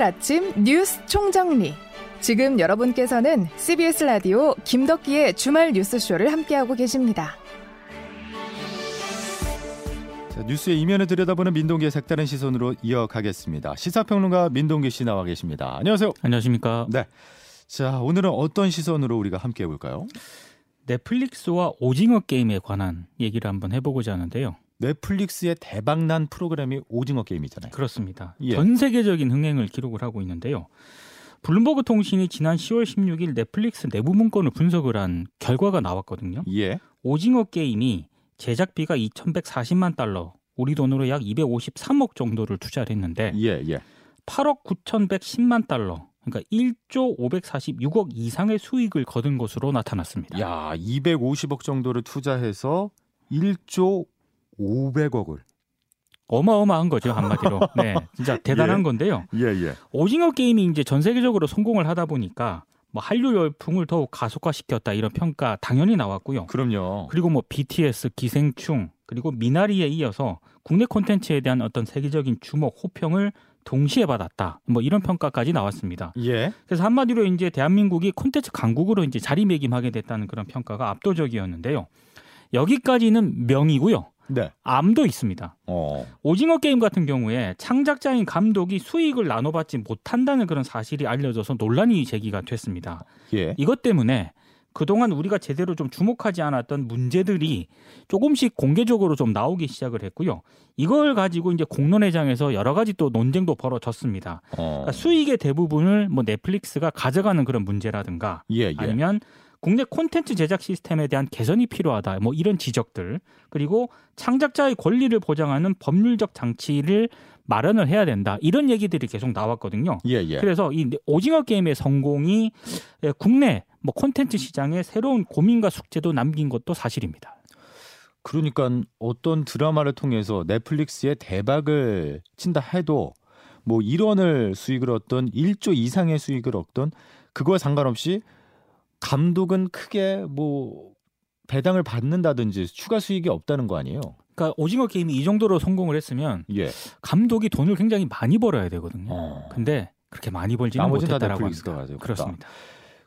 토요일 아침 뉴스 총정리. 지금 여러분께서는 CBS 라디오 김덕기의 주말 뉴스쇼를 함께하고 계십니다. 자, 뉴스의 이면을 들여다보는 민동기의 색다른 시선으로 이어가겠습니다. 시사평론가 민동기 씨 나와 계십니다. 안녕하세요. 안녕하십니까. 네. 자, 오늘은 어떤 시선으로 우리가 함께 해볼까요? 넷플릭스와 오징어 게임에 관한 얘기를 한번 해보고자 하는데요. 넷플릭스의 대박난 프로그램이 오징어 게임이잖아요. 그렇습니다. 예. 전 세계적인 흥행을 기록을 하고 있는데요. 블룸버그 통신이 지난 10월 16일 넷플릭스 내부 문건을 분석을 한 결과가 나왔거든요. 예. 오징어 게임이 제작비가 2,140만 달러, 우리 돈으로 약 253억 정도를 투자를 했는데 예, 예. 8억 9,110만 달러, 그러니까 1조 546억 이상의 수익을 거둔 것으로 나타났습니다. 야, 250억 정도를 투자해서 1조 500억을. 어마어마한 거죠 한마디로. 네, 진짜 대단한 예. 건데요. 예, 예. 오징어 게임이 이제 전 세계적으로 성공을 하다 보니까 뭐 한류 열풍을 더욱 가속화시켰다 이런 평가 당연히 나왔고요. 그럼요. 그리고 뭐 BTS, 기생충 그리고 미나리에 이어서 국내 콘텐츠에 대한 어떤 세계적인 주목, 호평을 동시에 받았다. 뭐 이런 평가까지 나왔습니다. 예. 그래서 한마디로 이제 대한민국이 콘텐츠 강국으로 이제 자리매김하게 됐다는 그런 평가가 압도적이었는데요. 여기까지는 명이고요. 네. 암도 있습니다. 어. 오징어 게임 같은 경우에 창작자인 감독이 수익을 나눠받지 못한다는 그런 사실이 알려져서 논란이 제기가 됐습니다. 예. 이것 때문에 그동안 우리가 제대로 좀 주목하지 않았던 문제들이 조금씩 공개적으로 좀 나오기 시작을 했고요. 이걸 가지고 이제 공론회장에서 여러 가지 또 논쟁도 벌어졌습니다. 어. 그러니까 수익의 대부분을 뭐 넷플릭스가 가져가는 그런 문제라든가 예, 예. 아니면 국내 콘텐츠 제작 시스템에 대한 개선이 필요하다. 뭐 이런 지적들. 그리고 창작자의 권리를 보장하는 법률적 장치를 마련을 해야 된다. 이런 얘기들이 계속 나왔거든요. 예, 예. 그래서 이 오징어 게임의 성공이 국내 뭐 콘텐츠 시장에 새로운 고민과 숙제도 남긴 것도 사실입니다. 그러니까 어떤 드라마를 통해서 넷플릭스의 대박을 친다 해도 뭐 1원을 수익을 얻던 1조 이상의 수익을 얻던 그거와 상관없이 감독은 크게 뭐 배당을 받는다든지 추가 수익이 없다는 거 아니에요? 그러니까 오징어 게임이 이 정도로 성공을 했으면 예. 감독이 돈을 굉장히 많이 벌어야 되거든요. 어. 근데 그렇게 많이 벌지는 못했다라고 합니다. 가지고 그렇습니다.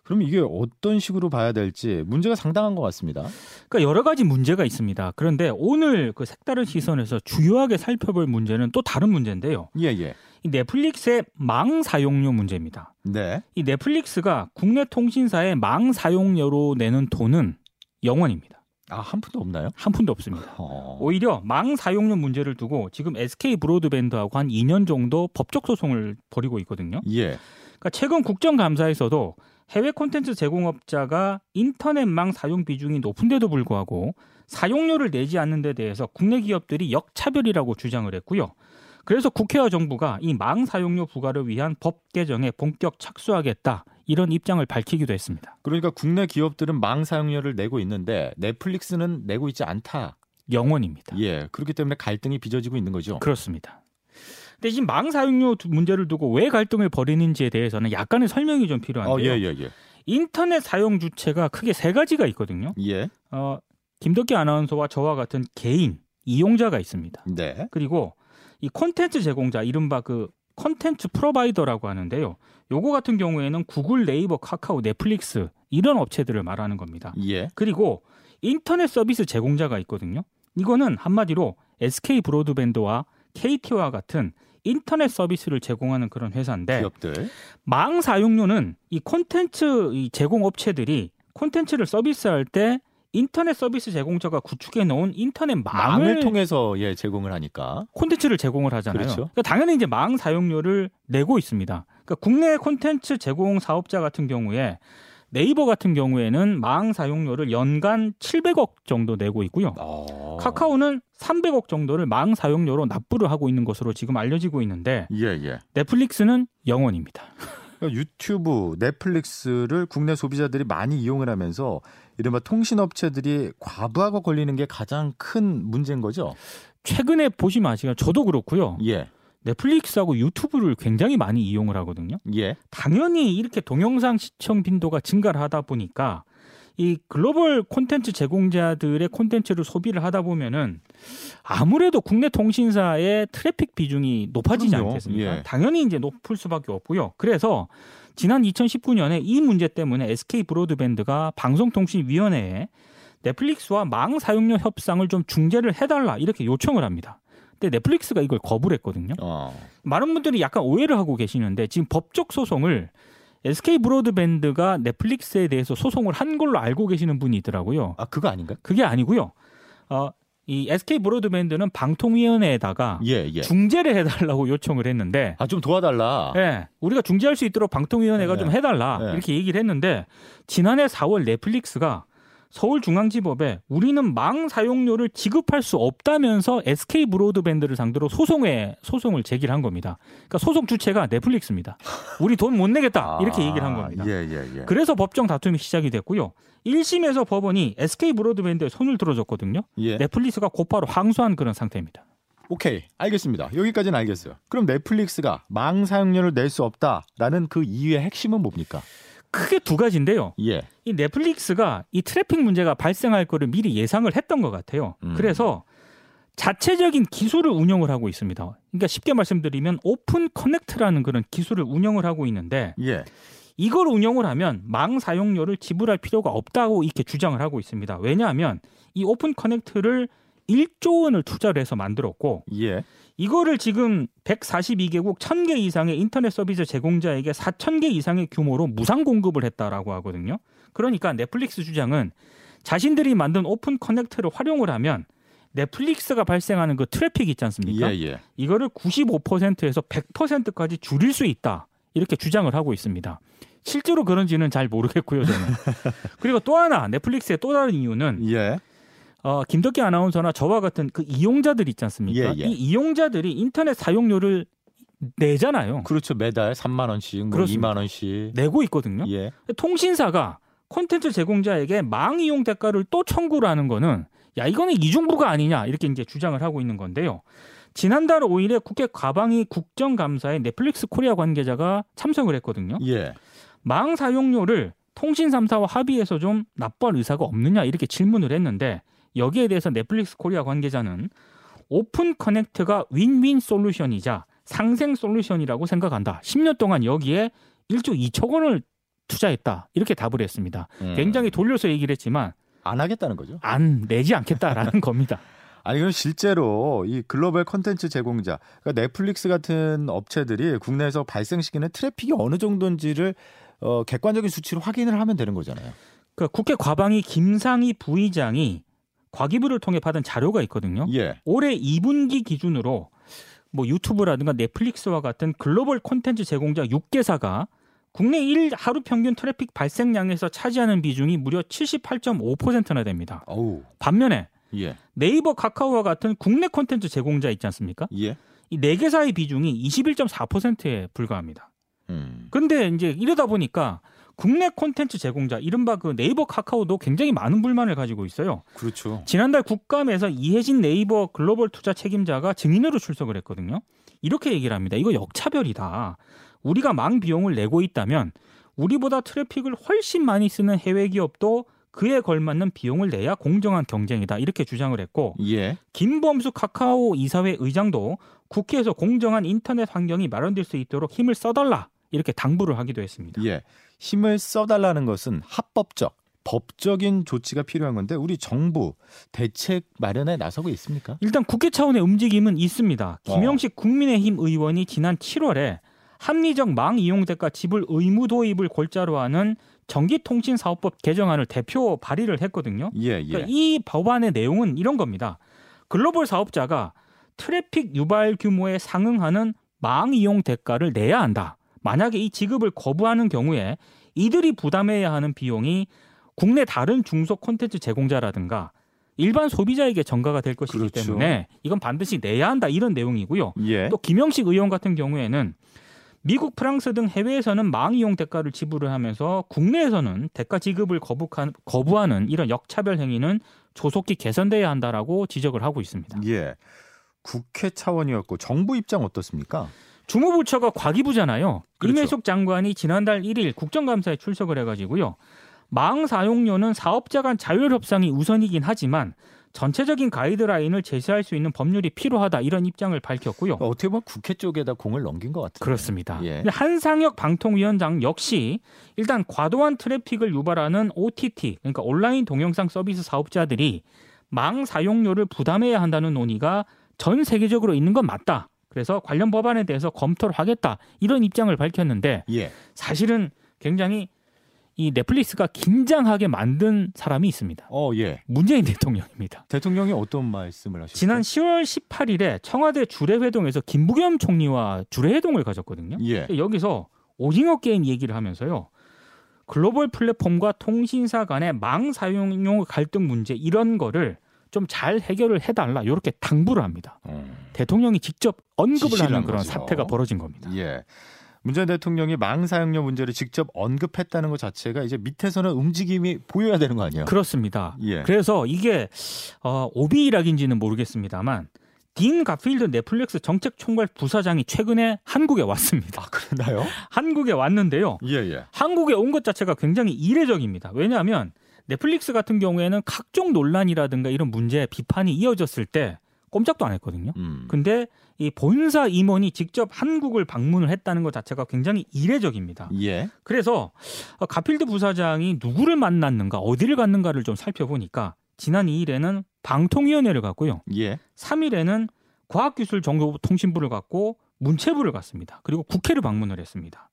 그럼 이게 어떤 식으로 봐야 될지 문제가 상당한 것 같습니다. 그러니까 여러 가지 문제가 있습니다. 그런데 오늘 그 색다른 시선에서 주요하게 살펴볼 문제는 또 다른 문제인데요. 예, 예. 이 넷플릭스의 망 사용료 문제입니다. 네. 이 넷플릭스가 국내 통신사의 망 사용료로 내는 돈은 0원입니다. 아, 한 푼도 없나요? 한 푼도 없습니다. 어. 오히려 망 사용료 문제를 두고 지금 SK 브로드밴드하고 한 2년 정도 법적 소송을 벌이고 있거든요. 예. 그러니까 최근 국정감사에서도 해외 콘텐츠 제공업자가 인터넷망 사용 비중이 높은데도 불구하고 사용료를 내지 않는 데 대해서 국내 기업들이 역차별이라고 주장을 했고요. 그래서 국회와 정부가 이 망 사용료 부과를 위한 법 개정에 본격 착수하겠다 이런 입장을 밝히기도 했습니다. 그러니까 국내 기업들은 망 사용료를 내고 있는데 넷플릭스는 내고 있지 않다. 영원입니다. 예. 그렇기 때문에 갈등이 빚어지고 있는 거죠. 그렇습니다. 근데 지금 망 사용료 두- 문제를 두고 왜 갈등을 벌이는지에 대해서는 약간의 설명이 좀 어, 필요한데요. 예, 예, 예. 인터넷 사용 주체가 크게 세 가지가 있거든요. 예. 어, 김덕기 아나운서와 저와 같은 개인 이용자가 있습니다. 네. 그리고 이 콘텐츠 제공자 이른바 그 콘텐츠 프로바이더라고 하는데요. 요거 같은 경우에는 구글, 네이버, 카카오, 넷플릭스 이런 업체들을 말하는 겁니다. 예. 그리고 인터넷 서비스 제공자가 있거든요. 이거는 한마디로 SK 브로드밴드와 KT와 같은 인터넷 서비스를 제공하는 그런 회사인데 기업들. 망 사용료는 이 콘텐츠 이 제공 업체들이 콘텐츠를 서비스할 때 인터넷 서비스 제공자가 구축해 놓은 인터넷 망을, 망을 통해서 예, 제공을 하니까. 콘텐츠를 제공을 하잖아요. 그렇죠. 그러니까 당연히 이제 망 사용료를 내고 있습니다. 그러니까 국내 콘텐츠 제공 사업자 같은 경우에 네이버 같은 경우에는 망 사용료를 연간 700억 정도 내고 있고요. 어. 카카오는 300억 정도를 망 사용료로 납부를 하고 있는 것으로 지금 알려지고 있는데 예, 예. 넷플릭스는 0원입니다. 유튜브, 넷플릭스를 국내 소비자들이 많이 이용을 하면서 이른바 통신업체들이 과부하가 걸리는 게 가장 큰 문제인 거죠. 최근에 보시면 아시겠지만 저도 그렇고요. 예, 넷플릭스하고 유튜브를 굉장히 많이 이용을 하거든요. 예, 당연히 이렇게 동영상 시청 빈도가 증가를 하다 보니까 이 글로벌 콘텐츠 제공자들의 콘텐츠를 소비를 하다 보면은 아무래도 국내 통신사의 트래픽 비중이 높아지지 그럼요. 않겠습니까? 예. 당연히 이제 높을 수밖에 없고요. 그래서 지난 2019년에 이 문제 때문에 SK 브로드밴드가 방송통신위원회에 넷플릭스와 망 사용료 협상을 좀 중재를 해달라 이렇게 요청을 합니다. 근데 넷플릭스가 이걸 거부를 했거든요. 어. 많은 분들이 약간 오해를 하고 계시는데 지금 법적 소송을 SK 브로드밴드가 넷플릭스에 대해서 소송을 한 걸로 알고 계시는 분이 있더라고요. 아 그거 아닌가? 그게 아니고요. 어, 이 SK 브로드밴드는 방통위원회에다가 예 예. 중재를 해달라고 요청을 했는데, 아 좀 도와달라. 예, 우리가 중재할 수 있도록 방통위원회가 네. 좀 해달라 네. 이렇게 얘기를 했는데 지난해 4월 넷플릭스가 서울중앙지법에 우리는 망 사용료를 지급할 수 없다면서 SK 브로드밴드를 상대로 소송에 소송을 제기를 한 겁니다. 그러니까 소송 주체가 넷플릭스입니다. 우리 돈 못 내겠다 이렇게 얘기를 한 겁니다. 예 예 예. 그래서 법정 다툼이 시작이 됐고요. 1심에서 법원이 SK 브로드밴드에 손을 들어줬거든요. 예. 넷플릭스가 곧바로 항소한 그런 상태입니다. 오케이 알겠습니다. 여기까지는 알겠어요. 그럼 넷플릭스가 망 사용료를 낼 수 없다라는 그 이유의 핵심은 뭡니까? 크게 두 가지인데요. 예. 이 넷플릭스가 이 트래픽 문제가 발생할 거를 미리 예상을 했던 것 같아요. 음. 그래서 자체적인 기술을 운영을 하고 있습니다. 그러니까 쉽게 말씀드리면 Open Connect라는 그런 기술을 운영을 하고 있는데 예. 이걸 운영을 하면 망 사용료를 지불할 필요가 없다고 이렇게 주장을 하고 있습니다. 왜냐하면 이 Open Connect를 1조 원을 투자를 해서 만들었고 예. 이거를 지금 142개국 1000개 이상의 인터넷 서비스 제공자에게 4000개 이상의 규모로 무상 공급을 했다라고 하거든요. 그러니까 넷플릭스 주장은 자신들이 만든 Open Connect를 활용을 하면 넷플릭스가 발생하는 그 트래픽 있지 않습니까? 예 예. 이거를 95%에서 100%까지 줄일 수 있다. 이렇게 주장을 하고 있습니다. 실제로 그런지는 잘 모르겠고요, 저는. 그리고 또 하나 넷플릭스의 또 다른 이유는 예. 어, 김덕기 아나운서나 저와 같은 그 이용자들 있지 않습니까? 예, 예. 이 이용자들이 인터넷 사용료를 내잖아요. 그렇죠. 매달 3만 원씩, 뭐 그렇습니다. 2만 원씩. 내고 있거든요. 예. 통신사가 콘텐츠 제공자에게 망 이용 대가를 또 청구를 하는 거는 야 이거는 이중부과 아니냐 이렇게 이제 주장을 하고 있는 건데요. 지난달 5일에 국회 과방위 국정감사에 넷플릭스 코리아 관계자가 참석을 했거든요. 예. 망 사용료를 통신 3사와 합의해서 좀 납부할 의사가 없느냐 이렇게 질문을 했는데 여기에 대해서 넷플릭스 코리아 관계자는 Open Connect가 윈윈 솔루션이자 상생 솔루션이라고 생각한다. 10년 동안 여기에 1조 2천 원을 투자했다. 이렇게 답을 했습니다. 음. 굉장히 돌려서 얘기를 했지만 안 하겠다는 거죠. 안 내지 않겠다라는 겁니다. 아니 그럼 실제로 이 글로벌 콘텐츠 제공자, 그러니까 넷플릭스 같은 업체들이 국내에서 발생시키는 트래픽이 어느 정도인지를 어, 객관적인 수치로 확인을 하면 되는 거잖아요. 그 국회 과방위 김상희 부의장이 과기부를 통해 받은 자료가 있거든요. 예. 올해 2분기 기준으로 뭐 유튜브라든가 넷플릭스와 같은 글로벌 콘텐츠 제공자 6개사가 국내 일 하루 평균 트래픽 발생량에서 차지하는 비중이 무려 78.5%나 됩니다. 어우. 반면에 예. 네이버, 카카오와 같은 국내 콘텐츠 제공자 있지 않습니까? 예. 이 네 개사의 비중이 21.4%에 불과합니다. 음. 근데 이제 이러다 보니까 국내 콘텐츠 제공자 이른바 그 네이버, 카카오도 굉장히 많은 불만을 가지고 있어요. 그렇죠. 지난달 국감에서 이해진 네이버 글로벌 투자 책임자가 증인으로 출석을 했거든요. 이렇게 얘기를 합니다. 이거 역차별이다. 우리가 망 비용을 내고 있다면 우리보다 트래픽을 훨씬 많이 쓰는 해외 기업도 그에 걸맞는 비용을 내야 공정한 경쟁이다. 이렇게 주장을 했고 예. 김범수 카카오 이사회 의장도 국회에서 공정한 인터넷 환경이 마련될 수 있도록 힘을 써달라. 이렇게 당부를 하기도 했습니다. 예. 힘을 써달라는 것은 합법적, 법적인 조치가 필요한 건데 우리 정부 대책 마련에 나서고 있습니까? 일단 국회 차원의 움직임은 있습니다. 김영식 국민의힘 의원이 지난 7월에 합리적 망 이용 대가 지불 의무 도입을 골자로 하는 전기통신사업법 개정안을 대표 발의를 했거든요. 예, 예. 그러니까 이 법안의 내용은 이런 겁니다. 글로벌 사업자가 트래픽 유발 규모에 상응하는 망 이용 대가를 내야 한다. 만약에 이 지급을 거부하는 경우에 이들이 부담해야 하는 비용이 국내 다른 중소 콘텐츠 제공자라든가 일반 소비자에게 전가가 될 것이기 그렇죠. 때문에 이건 반드시 내야 한다 이런 내용이고요. 예. 또 김영식 의원 같은 경우에는 미국, 프랑스 등 해외에서는 망 이용 대가를 지불을 하면서 국내에서는 대가 지급을 거부한, 거부하는 이런 역차별 행위는 조속히 개선돼야 한다라고 지적을 하고 있습니다. 예. 국회 차원이었고 정부 입장 어떻습니까? 주무부처가 과기부잖아요. 그렇죠. 임혜숙 장관이 지난달 1일 국정감사에 출석을 해가지고요. 망 사용료는 사업자 간 자율 협상이 우선이긴 하지만 전체적인 가이드라인을 제시할 수 있는 법률이 필요하다 이런 입장을 밝혔고요. 어떻게 보면 국회 쪽에다 공을 넘긴 것 같아요. 그렇습니다. 예. 한상혁 방통위원장 역시 일단 과도한 트래픽을 유발하는 OTT 그러니까 온라인 동영상 서비스 사업자들이 망 사용료를 부담해야 한다는 논의가 전 세계적으로 있는 건 맞다. 그래서 관련 법안에 대해서 검토를 하겠다 이런 입장을 밝혔는데 예. 사실은 굉장히 이 넷플릭스가 긴장하게 만든 사람이 있습니다. 어, 예. 문재인 대통령입니다. 대통령이 어떤 말씀을 하셨어요? 지난 10월 18일에 청와대 주례회동에서 김부겸 총리와 주례회동을 가졌거든요. 예. 여기서 오징어 게임 얘기를 하면서요. 글로벌 플랫폼과 통신사 간의 망 사용용 갈등 문제 이런 거를 좀 잘 해결을 해달라 이렇게 당부를 합니다. 어. 대통령이 직접 언급을 하는 한 그런 거죠. 사태가 벌어진 겁니다. 예. 문재인 대통령이 망 사용료 문제를 직접 언급했다는 것 자체가 이제 밑에서는 움직임이 보여야 되는 거 아니에요? 그렇습니다. 예. 그래서 이게 어, 오비일학인지는 모르겠습니다만 딘 가필드 넷플릭스 정책 총괄 부사장이 최근에 한국에 왔습니다. 아, 그러나요? 한국에 왔는데요. 예, 예. 한국에 온 것 자체가 굉장히 이례적입니다. 왜냐하면 넷플릭스 같은 경우에는 각종 논란이라든가 이런 문제 비판이 이어졌을 때 꼼짝도 안 했거든요. 음. 근데 이 본사 임원이 직접 한국을 방문을 했다는 것 자체가 굉장히 이례적입니다. 예. 그래서 어, 가필드 부사장이 누구를 만났는가, 어디를 갔는가를 좀 살펴보니까 지난 2일에는 방통위원회를 갔고요. 예. 3일에는 과학기술정보통신부를 갔고 문체부를 갔습니다. 그리고 국회를 방문을 했습니다.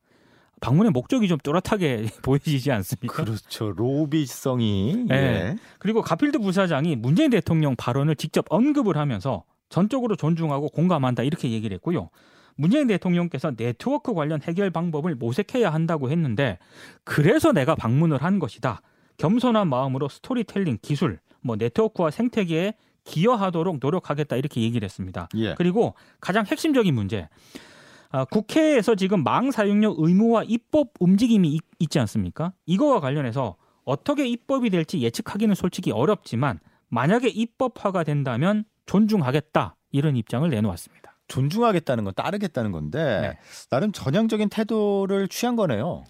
방문의 목적이 좀 뚜렷하게 보여지지 않습니까? 그렇죠. 로비성이 네. 예. 그리고 가필드 부사장이 문재인 대통령 발언을 직접 언급을 하면서 전적으로 존중하고 공감한다 이렇게 얘기를 했고요. 문재인 대통령께서 네트워크 관련 해결 방법을 모색해야 한다고 했는데 그래서 내가 방문을 한 것이다. 겸손한 마음으로 스토리텔링 기술, 뭐 네트워크와 생태계에 기여하도록 노력하겠다 이렇게 얘기를 했습니다. 예. 그리고 가장 핵심적인 문제. 아, 국회에서 지금 망 사용료 의무화 입법 움직임이 있, 있지 않습니까? 이거와 관련해서 어떻게 입법이 될지 예측하기는 솔직히 어렵지만 만약에 입법화가 된다면 존중하겠다 이런 입장을 내놓았습니다. 존중하겠다는 건 따르겠다는 건데 네. 나름 전향적인 태도를 취한 거네요.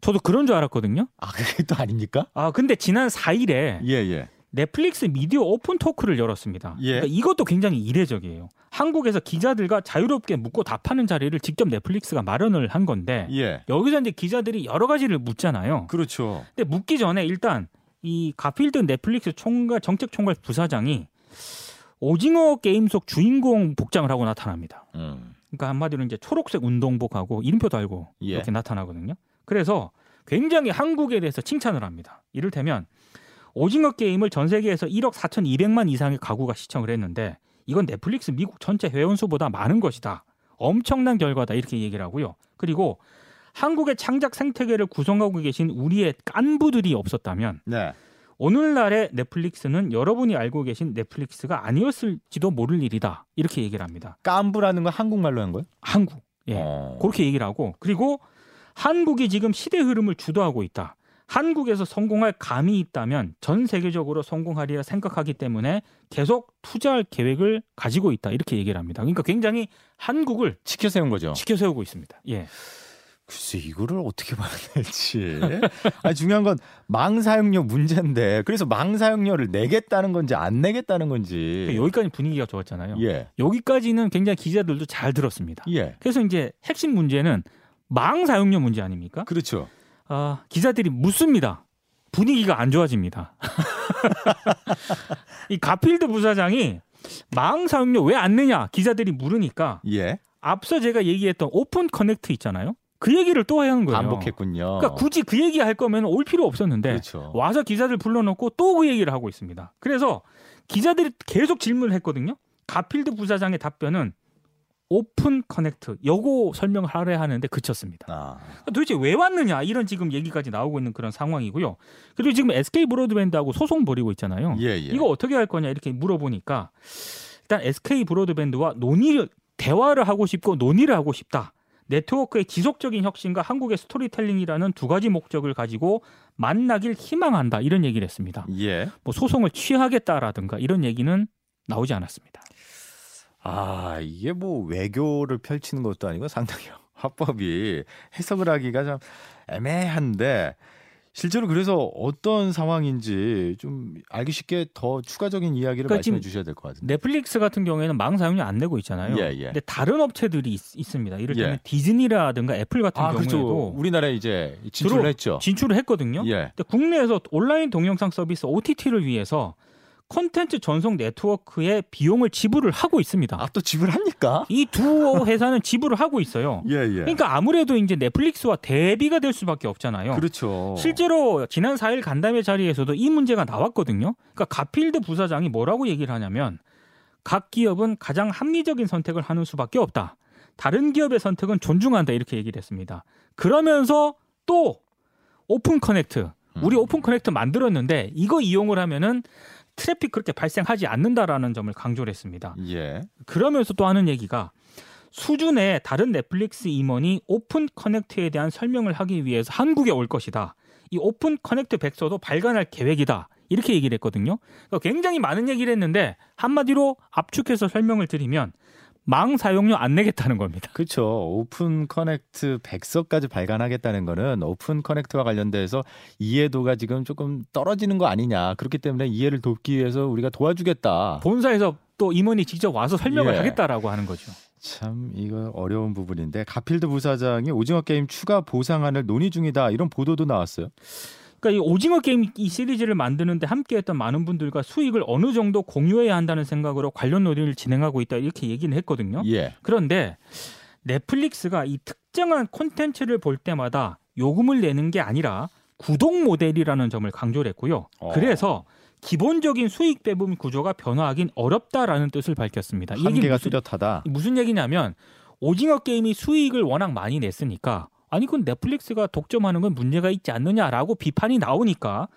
저도 그런 줄 알았거든요. 아, 그게 또 아닙니까? 아 근데 지난 4일에 예, 예. 넷플릭스 미디어 오픈 토크를 열었습니다. 예. 그러니까 이것도 굉장히 이례적이에요. 한국에서 기자들과 자유롭게 묻고 답하는 자리를 직접 넷플릭스가 마련을 한 건데 예. 여기서 이제 기자들이 여러 가지를 묻잖아요. 그렇죠. 근데 묻기 전에 일단 이 가필드 넷플릭스 총괄 정책 총괄 부사장이 오징어 게임 속 주인공 복장을 하고 나타납니다. 음. 그러니까 한마디로 이제 초록색 운동복하고 이름표 달고 예. 이렇게 나타나거든요. 그래서 굉장히 한국에 대해서 칭찬을 합니다. 이를테면 오징어 게임을 전 세계에서 1억 4,200만 이상의 가구가 시청을 했는데 이건 넷플릭스 미국 전체 회원 수보다 많은 것이다. 엄청난 결과다 이렇게 얘기를 하고요. 그리고 한국의 창작 생태계를 구성하고 계신 우리의 깐부들이 없었다면 네. 오늘날의 넷플릭스는 여러분이 알고 계신 넷플릭스가 아니었을지도 모를 일이다. 이렇게 얘기를 합니다. 깐부라는 건 한국말로 한 거예요? 한국. 예. 어. 그렇게 얘기를 하고 그리고 한국이 지금 시대 흐름을 주도하고 있다. 한국에서 성공할 감이 있다면 전 세계적으로 성공하리라 생각하기 때문에 계속 투자할 계획을 가지고 있다. 이렇게 얘기를 합니다. 그러니까 굉장히 한국을 지켜 세운 거죠. 지켜 세우고 있습니다. 예. 글쎄 이거를 어떻게 봐야 될지. 아니 중요한 건 망사용료 문제인데 그래서 망사용료를 내겠다는 건지 안 내겠다는 건지. 그러니까 여기까지 분위기가 좋았잖아요. 예. 여기까지는 굉장히 기자들도 잘 들었습니다. 예. 그래서 이제 핵심 문제는 망 사용료 문제 아닙니까? 그렇죠. 아, 기자들이 묻습니다. 분위기가 안 좋아집니다. 이 가필드 부사장이 망 사용료 왜 안 내냐 기자들이 물으니까 예. 앞서 제가 얘기했던 오픈 커넥트 있잖아요. 그 얘기를 또 하는 거예요. 반복했군요. 그러니까 굳이 그 얘기 할 거면 올 필요 없었는데 그렇죠. 와서 기자들 불러놓고 또 그 얘기를 하고 있습니다. 그래서 기자들이 계속 질문을 했거든요. 가필드 부사장의 답변은 오픈 커넥트 요거 설명을 하려 하는데 그쳤습니다. 아. 도대체 왜 왔느냐 이런 지금 얘기까지 나오고 있는 그런 상황이고요. 그리고 지금 SK 브로드밴드하고 소송 벌이고 있잖아요. 예, 예. 이거 어떻게 할 거냐 이렇게 물어보니까 일단 SK 브로드밴드와 논의를 대화를 하고 싶고 논의를 하고 싶다. 네트워크의 지속적인 혁신과 한국의 스토리텔링이라는 두 가지 목적을 가지고 만나길 희망한다 이런 얘기를 했습니다. 예. 뭐 소송을 취하하겠다라든가 이런 얘기는 나오지 않았습니다. 아, 이게 뭐 외교를 펼치는 것도 아니고 상당히 화법이 해석을 하기가 좀 애매한데 실제로 그래서 어떤 상황인지 좀 알기 쉽게 더 추가적인 이야기를 그러니까 말씀해 주셔야 될 것 같은데. 넷플릭스 같은 경우에는 망 사용료 안 내고 있잖아요. 예, 예. 근데 다른 업체들이 있, 습니다 이를테면 예. 디즈니라든가 애플 같은 아, 그렇죠. 경우에도 우리나라에 이제 진출을 했죠. 진출을 했거든요. 예. 근데 국내에서 온라인 동영상 서비스 OTT를 위해서 콘텐츠 전송 네트워크에 비용을 지불을 하고 있습니다. 아, 또 지불합니까? 이 두 회사는 지불을 하고 있어요. 예, 예. 그러니까 아무래도 이제 넷플릭스와 대비가 될 수밖에 없잖아요. 그렇죠. 실제로 지난 4일 간담회 자리에서도 이 문제가 나왔거든요. 그러니까 가필드 부사장이 뭐라고 얘기를 하냐면 각 기업은 가장 합리적인 선택을 하는 수밖에 없다. 다른 기업의 선택은 존중한다 이렇게 얘기를 했습니다. 그러면서 또 오픈 커넥트 우리 음. 오픈 커넥트 만들었는데 이거 이용을 하면은 트래픽 그렇게 발생하지 않는다라는 점을 강조를 했습니다. 예. 그러면서 또 하는 얘기가 수준의 다른 넷플릭스 임원이 오픈 커넥트에 대한 설명을 하기 위해서 한국에 올 것이다. 이 오픈 커넥트 백서도 발간할 계획이다. 이렇게 얘기를 했거든요. 그러니까 굉장히 많은 얘기를 했는데 한마디로 압축해서 설명을 드리면 망 사용료 안 내겠다는 겁니다. 그렇죠. 오픈 커넥트 백서까지 발간하겠다는 거는 오픈 커넥트와 관련돼서 이해도가 지금 조금 떨어지는 거 아니냐. 그렇기 때문에 이해를 돕기 위해서 우리가 도와주겠다. 본사에서 또 임원이 직접 와서 설명을 예. 하겠다라고 하는 거죠. 참 이거 어려운 부분인데 가필드 부사장이 오징어 게임 추가 보상안을 논의 중이다. 이런 보도도 나왔어요. 그러니까 이 오징어 게임 이 시리즈를 만드는데 함께했던 많은 분들과 수익을 어느 정도 공유해야 한다는 생각으로 관련 논의를 진행하고 있다 이렇게 얘기는 했거든요. 예. 그런데 넷플릭스가 이 특정한 콘텐츠를 볼 때마다 요금을 내는 게 아니라 구독 모델이라는 점을 강조를 했고요. 어. 그래서 기본적인 수익 배분 구조가 변화하긴 어렵다라는 뜻을 밝혔습니다. 한계가 무슨, 뚜렷하다. 무슨 얘기냐면 오징어 게임이 수익을 워낙 많이 냈으니까 아니 그건 넷플릭스가 독점하는 건 문제가 있지 않느냐라고 비판이 나오니까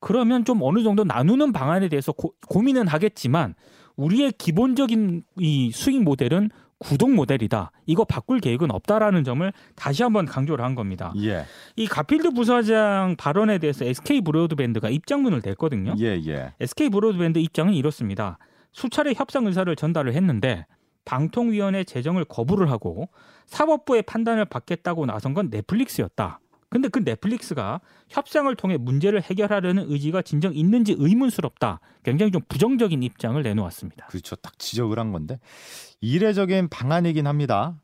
그러면 좀 어느 정도 나누는 방안에 대해서 고, 고민은 하겠지만 우리의 기본적인 이 수익 모델은 구독 모델이다. 이거 바꿀 계획은 없다라는 점을 다시 한번 강조를 한 겁니다. 예. 이 가필드 부사장 발언에 대해서 SK 브로드밴드가 입장문을 냈거든요. 예, 예. SK 브로드밴드 입장은 이렇습니다. 수차례 협상 의사를 전달을 했는데 방통위원회 제정을 거부를 하고 사법부의 판단을 받겠다고 나선 건 넷플릭스였다. 근데 그 넷플릭스가 협상을 통해 문제를 해결하려는 의지가 진정 있는지 의문스럽다. 굉장히 좀 부정적인 입장을 내놓았습니다. 그렇죠. 딱 지적을 한 건데 이례적인 방안이긴 합니다.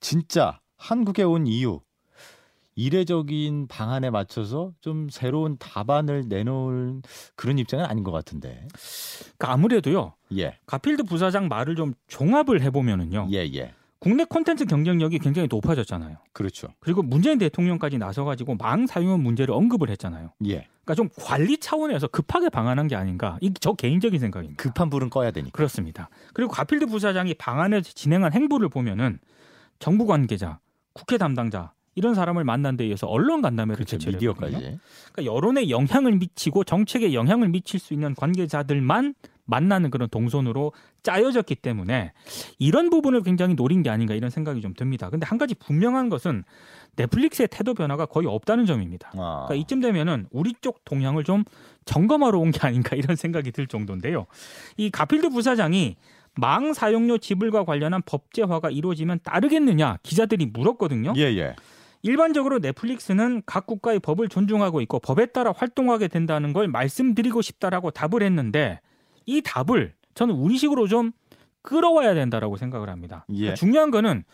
진짜 한국에 온 이유 이례적인 방안에 맞춰서 좀 새로운 답안을 내놓을 그런 입장은 아닌 것 같은데. 그러니까 아무래도요. 예, 가필드 부사장 말을 좀 종합을 해보면은요. 예, 예. 국내 콘텐츠 경쟁력이 굉장히 높아졌잖아요. 그렇죠. 그리고 문재인 대통령까지 나서가지고 망 사용 문제를 언급을 했잖아요. 예, 그러니까 좀 관리 차원에서 급하게 방한한 게 아닌가. 이게 저 개인적인 생각입니다. 급한 불은 꺼야 되니까. 그렇습니다. 그리고 가필드 부사장이 방안을 진행한 행보를 보면은 정부 관계자, 국회 담당자 이런 사람을 만난 데 이어서 언론 간담회를 그렇죠. 개최를 했거든요. 미디어까지. 그러니까 여론에 영향을 미치고 정책에 영향을 미칠 수 있는 관계자들만 만나는 그런 동선으로 짜여졌기 때문에 이런 부분을 굉장히 노린 게 아닌가 이런 생각이 좀 듭니다. 근데 한 가지 분명한 것은 넷플릭스의 태도 변화가 거의 없다는 점입니다. 아, 그러니까 이쯤 되면은 우리 쪽 동향을 좀 점검하러 온 게 아닌가 이런 생각이 들 정도인데요. 이 가필드 부사장이 망 사용료 지불과 관련한 법제화가 이루어지면 따르겠느냐 기자들이 물었거든요. 예, 예. 일반적으로 넷플릭스는 각 국가의 법을 존중하고 있고 법에 따라 활동하게 된다는 걸 말씀드리고 싶다라고 답을 했는데 이 답을 저는 우리식으로 좀 끌어와야 된다라고 생각을 합니다. 예. 그러니까 중요한 거는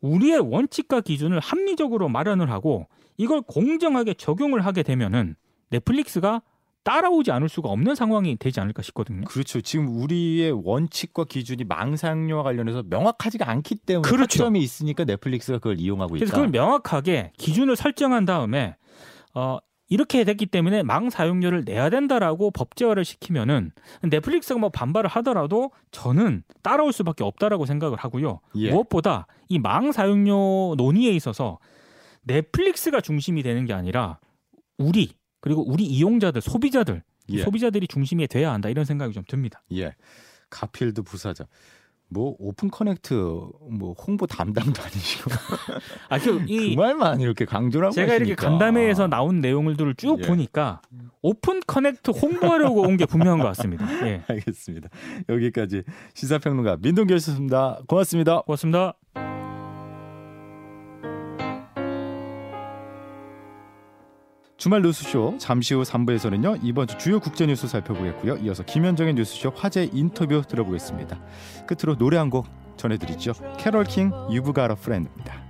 우리의 원칙과 기준을 합리적으로 마련을 하고 이걸 공정하게 적용을 하게 되면은 넷플릭스가 따라오지 않을 수가 없는 상황이 되지 않을까 싶거든요. 그렇죠. 지금 우리의 원칙과 기준이 망상료와 관련해서 명확하지가 않기 때문에 그렇죠. 점이 있으니까 넷플릭스가 그걸 이용하고 있다. 그래서 그걸 명확하게 기준을 설정한 다음에 어 이렇게 됐기 때문에 망 사용료를 내야 된다라고 법제화를 시키면은 넷플릭스가 뭐 반발을 하더라도 저는 따라올 수밖에 없다라고 생각을 하고요. 예. 무엇보다 이 망 사용료 논의에 있어서 넷플릭스가 중심이 되는 게 아니라 우리 그리고 우리 이용자들 소비자들 예. 소비자들이 중심이 돼야 한다 이런 생각이 좀 듭니다. 예. 가필드 부사장. 뭐 오픈 커넥트 뭐 홍보 담당도 아니시고 아그 말만 이렇게 강조를 하고 제가 이렇게 하시니까. 간담회에서 나온 내용들을 쭉 예. 보니까 오픈 커넥트 홍보하려고 온 게 분명한 것 같습니다. 예. 알겠습니다. 여기까지 시사평론가 민동기였습니다. 고맙습니다. 고맙습니다. 주말 뉴스쇼 잠시 후 3부에서는요. 이번 주 주요 국제 뉴스 살펴보겠고요. 이어서 김현정의 뉴스쇼 화제 인터뷰 들어보겠습니다. 끝으로 노래 한 곡 전해드리죠. 캐롤 킹, You've Got a Friend입니다.